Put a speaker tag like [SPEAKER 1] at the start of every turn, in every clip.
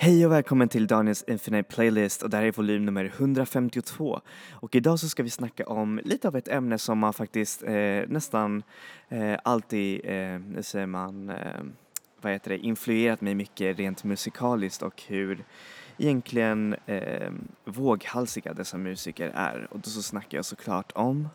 [SPEAKER 1] Hej och välkommen till Daniels Infinite Playlist och det här är volym nummer 152. Och idag så ska vi snacka om lite av ett ämne som man faktiskt eh, nästan eh, alltid, eh, säger man, eh, vad heter det, influerat mig mycket rent musikaliskt och hur egentligen eh, våghalsiga dessa musiker är. Och då så snackar jag såklart om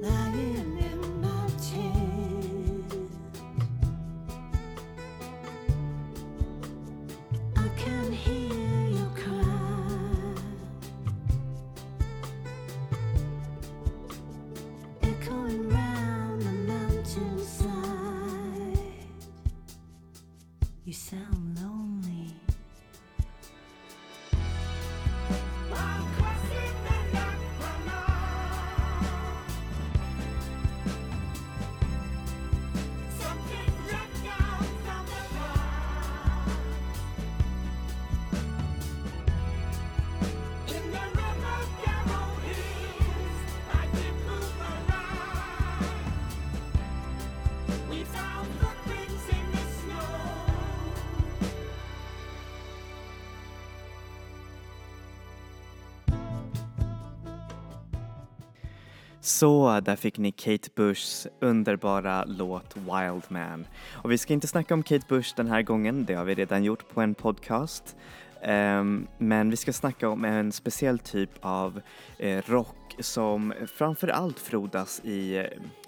[SPEAKER 2] Lying in
[SPEAKER 1] Så, där fick ni Kate Bushs underbara låt Wild Man. Och vi ska inte snacka om Kate Bush den här gången, det har vi redan gjort på en podcast. Um, men vi ska snacka om en speciell typ av eh, rock som framför allt frodas i,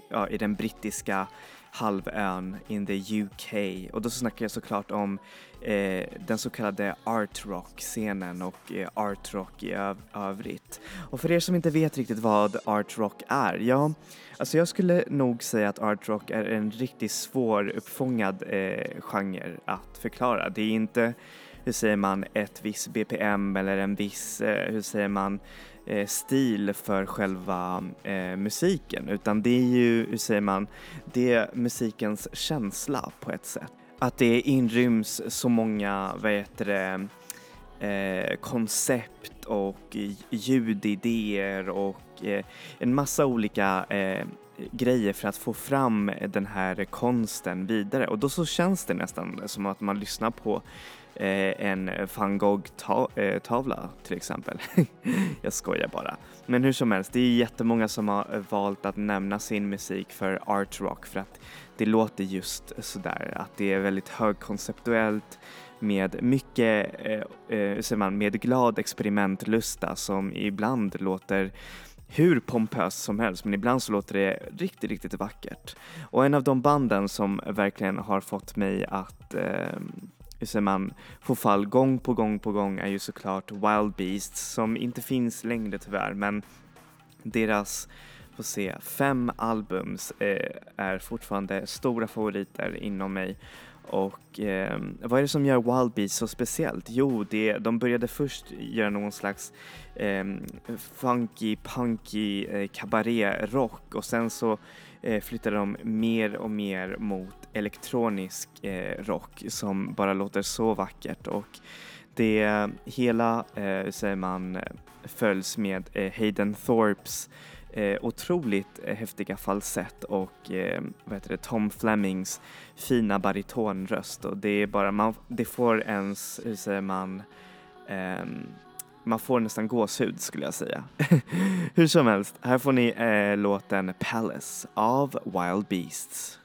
[SPEAKER 1] ja, i den brittiska halvön in the UK och då snackar jag såklart om eh, den så kallade art rock-scenen och eh, art rock i öv- övrigt. Och för er som inte vet riktigt vad art rock är, ja, alltså jag skulle nog säga att art rock är en riktigt svår uppfångad eh, genre att förklara. Det är inte, hur säger man, ett visst BPM eller en viss, eh, hur säger man, eh, stil för själva eh, musiken utan det är ju, hur säger man, det är musikens känsla på ett sätt. Att det inryms så många, vad heter det, eh, koncept och ljudidéer och eh, en massa olika eh, grejer för att få fram den här konsten vidare och då så känns det nästan som att man lyssnar på eh, en van Gogh-tavla eh, till exempel. Jag skojar bara. Men hur som helst, det är jättemånga som har valt att nämna sin musik för art rock för att det låter just sådär att det är väldigt högkonceptuellt med mycket, eh, eh, säger man, med glad experimentlusta som ibland låter hur pompöst som helst men ibland så låter det riktigt, riktigt vackert. Och en av de banden som verkligen har fått mig att eh, hur säger man, få fall gång på gång på gång är ju såklart Wild Beasts som inte finns längre tyvärr men deras få se, fem albums eh, är fortfarande stora favoriter inom mig. Och eh, vad är det som gör Wild Beasts så speciellt? Jo, det, de började först göra någon slags eh, funky, punky eh, cabaret-rock och sen så eh, flyttade de mer och mer mot elektronisk eh, rock som bara låter så vackert och det hela, eh, säger man, eh, följs med eh, Hayden Thorpes eh, otroligt eh, häftiga falsett och eh, vad heter det, Tom Flemings fina baritonröst och det är bara, man, det får ens, hur säger man, eh, man får nästan gåshud skulle jag säga. Hur som helst, här får ni eh, låten Palace av Wild Beasts.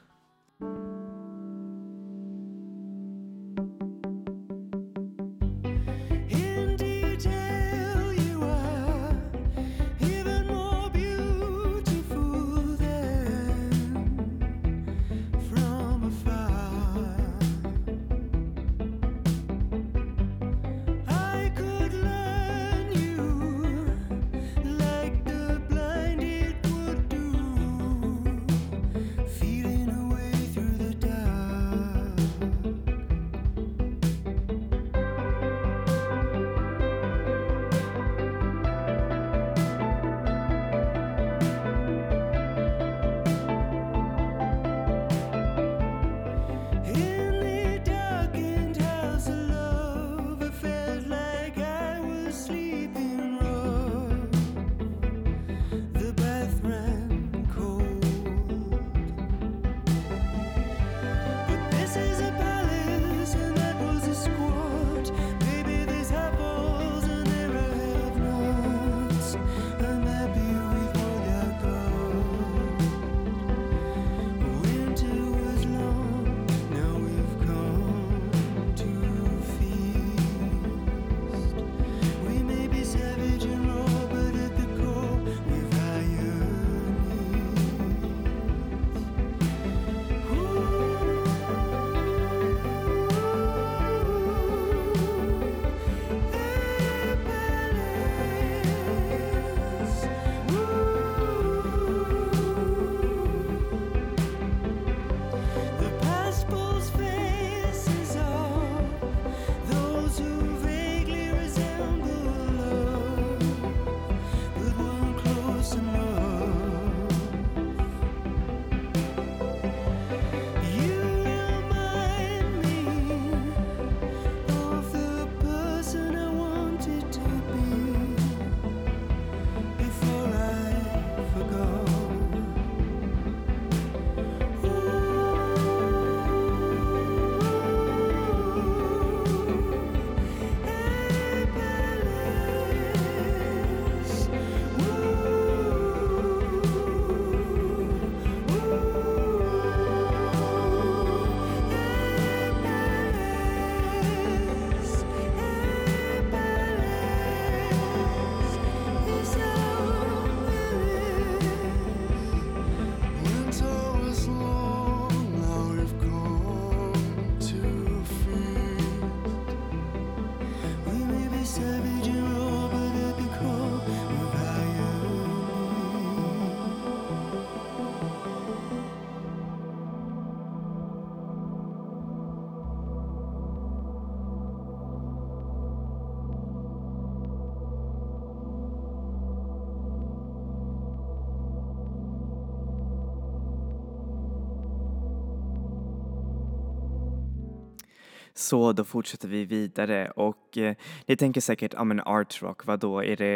[SPEAKER 1] Så då fortsätter vi vidare och eh, ni tänker säkert, ja men artrock, vadå, är det,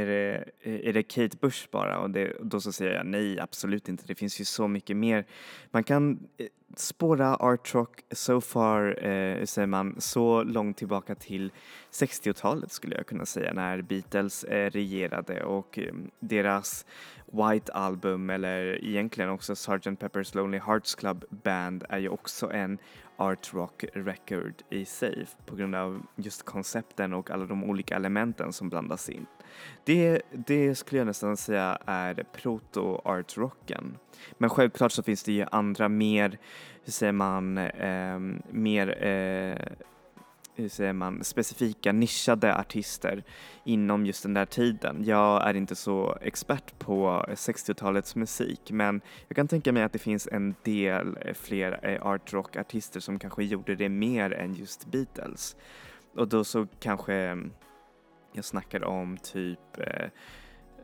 [SPEAKER 1] är det, är det Kate Bush bara? Och, det, då så säger jag nej, absolut inte. Det finns ju så mycket mer. Man kan eh, spåra artrock so far, eh, hur säger man, så långt tillbaka till 60-talet skulle jag kunna säga när Beatles eh, regerade och eh, deras White Album eller egentligen också Sgt. Pepper's Lonely Hearts Club Band är ju också en art rock record i sig på grund av just koncepten och alla de olika elementen som blandas in. Det, det skulle jag nästan säga är proto-art-rocken. Men självklart så finns det ju andra mer, hur säger man, eh, mer eh, hur säger man, specifika nischade artister inom just den där tiden. Jag är inte så expert på 60-talets musik men jag kan tänka mig att det finns en del eh, fler eh, art rock artister som kanske gjorde det mer än just Beatles. Och då så kanske mm, jag snackar om typ eh,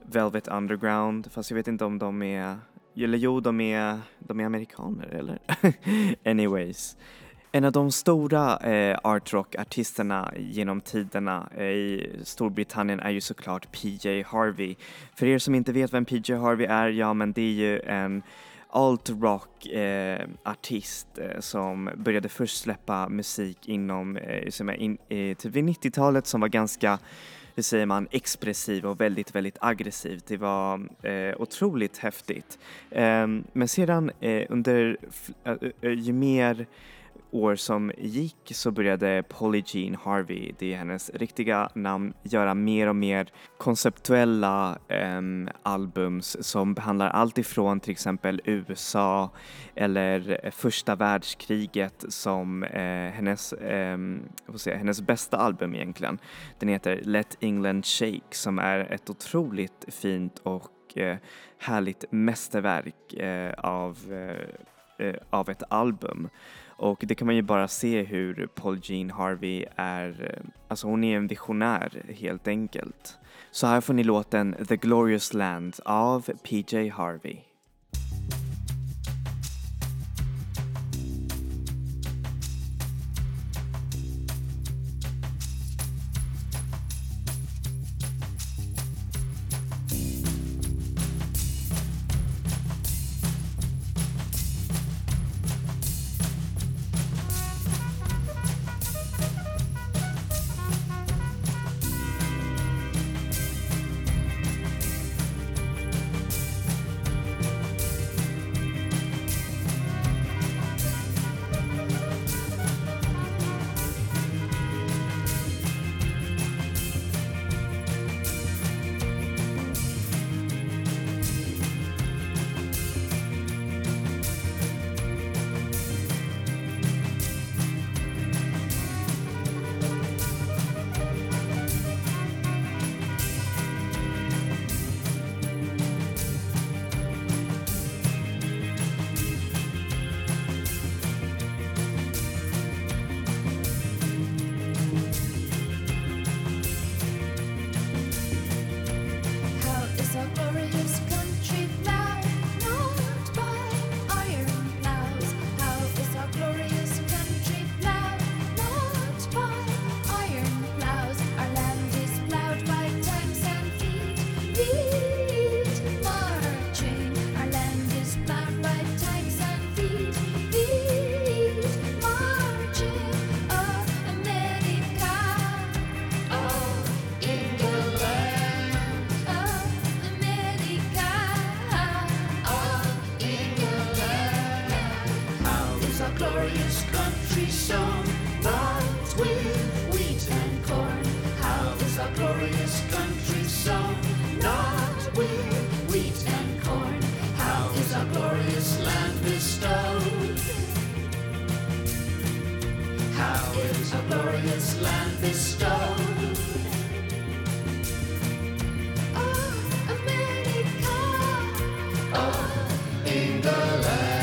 [SPEAKER 1] Velvet Underground fast jag vet inte om de är eller jo, de är, de är amerikaner eller? Anyways. En av de stora eh, art rock-artisterna genom tiderna eh, i Storbritannien är ju såklart PJ Harvey. För er som inte vet vem PJ Harvey är, ja men det är ju en alt rock eh, artist eh, som började först släppa musik inom, eh, som är in, eh, typ vid 90-talet som var ganska hur säger man, expressiv och väldigt, väldigt aggressiv. Det var eh, otroligt häftigt. Eh, men sedan eh, under, eh, eh, ju mer år som gick så började Polly Jean Harvey, det är hennes riktiga namn, göra mer och mer konceptuella um, albums som behandlar allt ifrån till exempel USA eller första världskriget som eh, hennes, um, vad hennes bästa album egentligen. Den heter Let England Shake som är ett otroligt fint och eh, härligt mästerverk eh, av, eh, av ett album. Och det kan man ju bara se hur Paul Jean Harvey är, eh, alltså hon är en visionär helt enkelt. Så här får ni låten The Glorious Land av PJ Harvey.
[SPEAKER 3] Oh, England.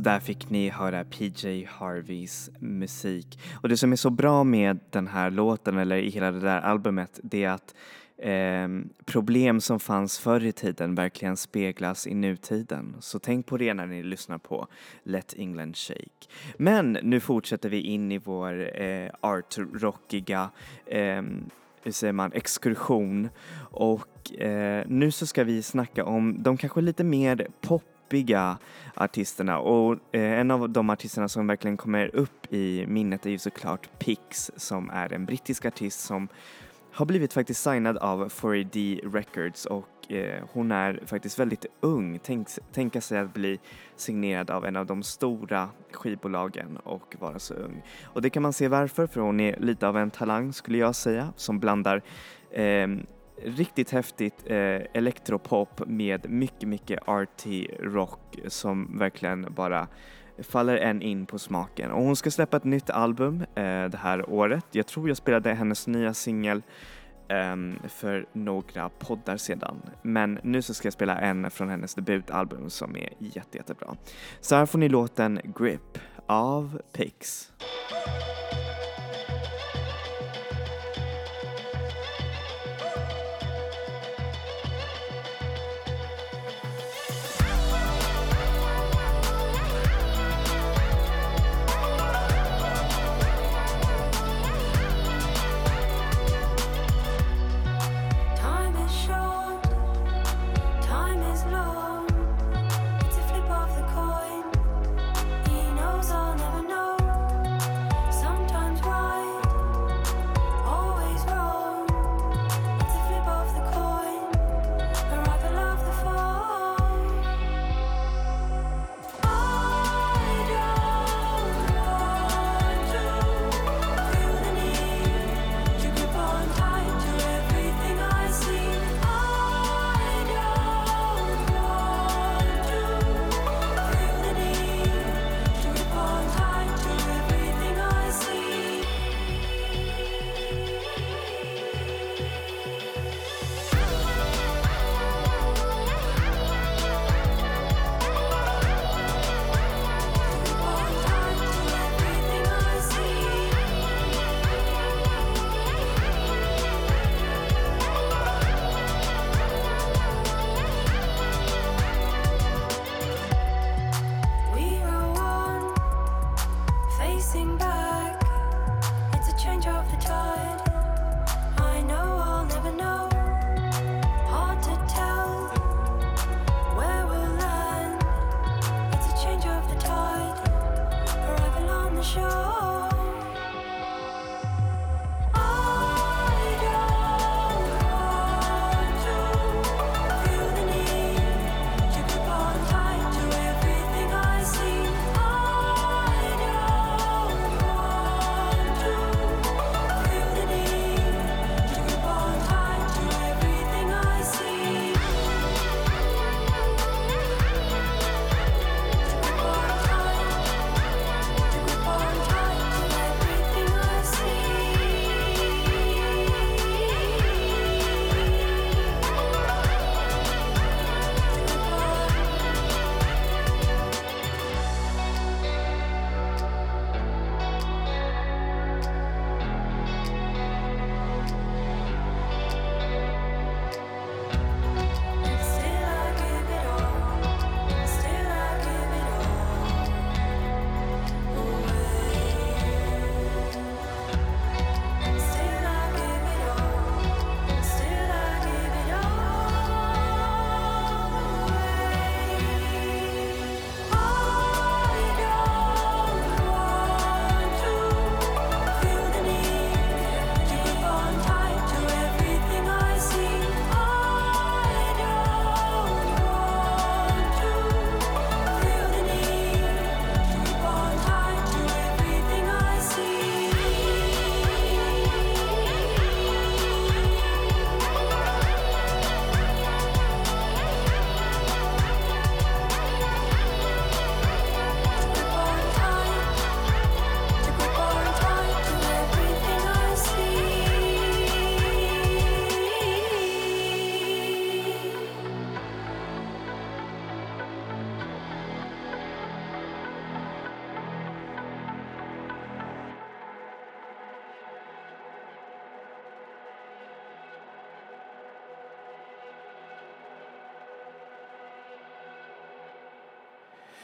[SPEAKER 1] Så där fick ni höra PJ Harveys musik. Och det som är så bra med den här låten eller i hela det där albumet det är att eh, problem som fanns förr i tiden verkligen speglas i nutiden. Så tänk på det när ni lyssnar på Let England Shake. Men nu fortsätter vi in i vår eh, art-rockiga ehm, hur säger man, exkursion och eh, nu så ska vi snacka om de kanske lite mer poppiga artisterna och eh, en av de artisterna som verkligen kommer upp i minnet är ju såklart Pix som är en brittisk artist som har blivit faktiskt signad av 4AD Records och eh, hon är faktiskt väldigt ung. Tänk, tänka sig att bli signerad av en av de stora skivbolagen och vara så ung. Och det kan man se varför, för hon är lite av en talang skulle jag säga som blandar eh, riktigt häftigt eh, elektropop med mycket, mycket arty rock som verkligen bara faller en in på smaken. Och hon ska släppa ett nytt album eh, det här året. Jag tror jag spelade hennes nya singel eh, för några poddar sedan. Men nu så ska jag spela en från hennes debutalbum som är jätte, jättebra. Så här får ni låten Grip av Pix.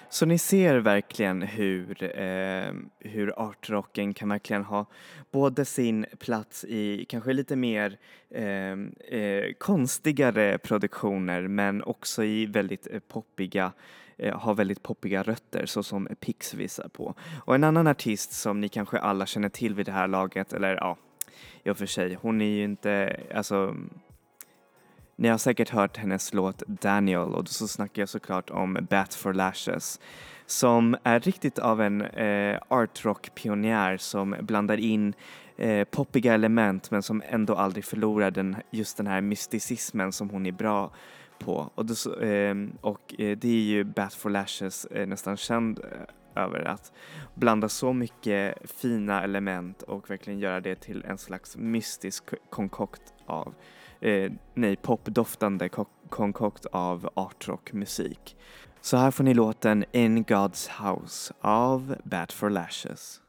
[SPEAKER 4] Så ni ser verkligen hur, eh, hur artrocken kan verkligen ha både sin plats i kanske lite mer eh, eh, konstigare produktioner men också i väldigt eh, poppiga eh, har väldigt poppiga rötter så som Pix visar på. Och en annan artist som ni kanske alla känner till vid det här laget, eller ja, i och för sig, hon är ju inte, alltså ni har säkert hört hennes låt Daniel och då så snackar jag såklart om Bat for Lashes som är riktigt av en eh, artrock-pionjär som blandar in eh, poppiga element men som ändå aldrig förlorar den, just den här mysticismen som hon är bra på. Och, då, eh, och eh, det är ju Bat for Lashes eh, nästan känd eh, över att blanda så mycket fina element och verkligen göra det till en slags mystisk konkokt av eh, nej, popdoftande konkokt av artrockmusik. Så här får ni låten In God's House av Bat for Lashes.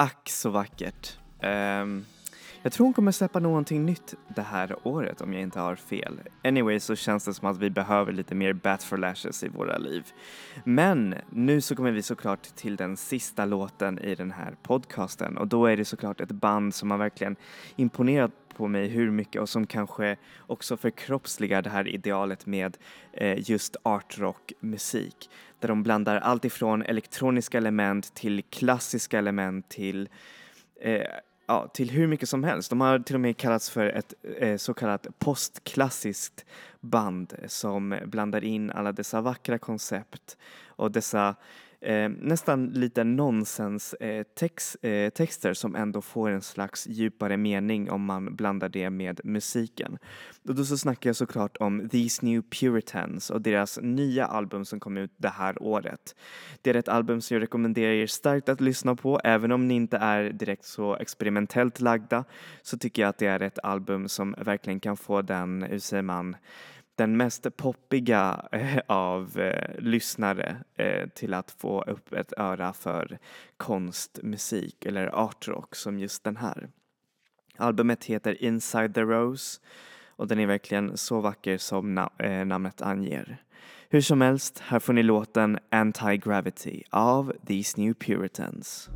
[SPEAKER 4] Ack så vackert. Um,
[SPEAKER 1] jag tror hon kommer släppa någonting nytt det här året om jag inte har fel. Anyway så känns det som att vi behöver lite mer Bat for Lashes i våra liv. Men nu så kommer vi såklart till den sista låten i den här podcasten och då är det såklart ett band som har verkligen imponerat på mig hur mycket och som kanske också förkroppsligar det här idealet med eh, just artrock musik där de blandar allt ifrån elektroniska element till klassiska element till eh, ja, till hur mycket som helst. De har till och med kallats för ett eh, så kallat postklassiskt band som blandar in alla dessa vackra koncept och dessa eh, nästan lite nonsens eh, text, eh, texter som ändå får en slags djupare mening om man blandar det med musiken. Och då så snackar jag såklart om These New Puritans och deras nya album som kom ut det här året. Det är ett album som jag rekommenderar er starkt att lyssna på. Även om ni inte är direkt så experimentellt lagda så tycker jag att det är ett album som verkligen kan få den, hur säger man, den mest poppiga eh, av eh, lyssnare eh, till att få upp ett öra för konstmusik eller artrock som just den här. Albumet heter Inside the Rose och den är verkligen så vacker som na- eh, namnet anger. Hur som helst, här får ni låten Anti-Gravity av These New Puritans.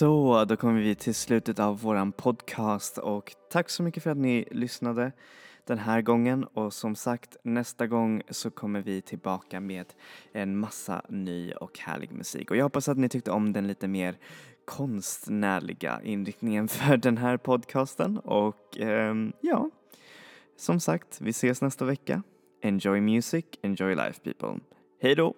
[SPEAKER 1] Så, då kommer vi till slutet av våran podcast och tack så mycket för att ni lyssnade den här gången och som sagt nästa gång så kommer vi tillbaka med en massa ny och härlig musik och jag hoppas att ni tyckte om den lite mer konstnärliga inriktningen för den här podcasten och ehm, ja, som sagt, vi ses nästa vecka. Enjoy music, enjoy life people. Hej då!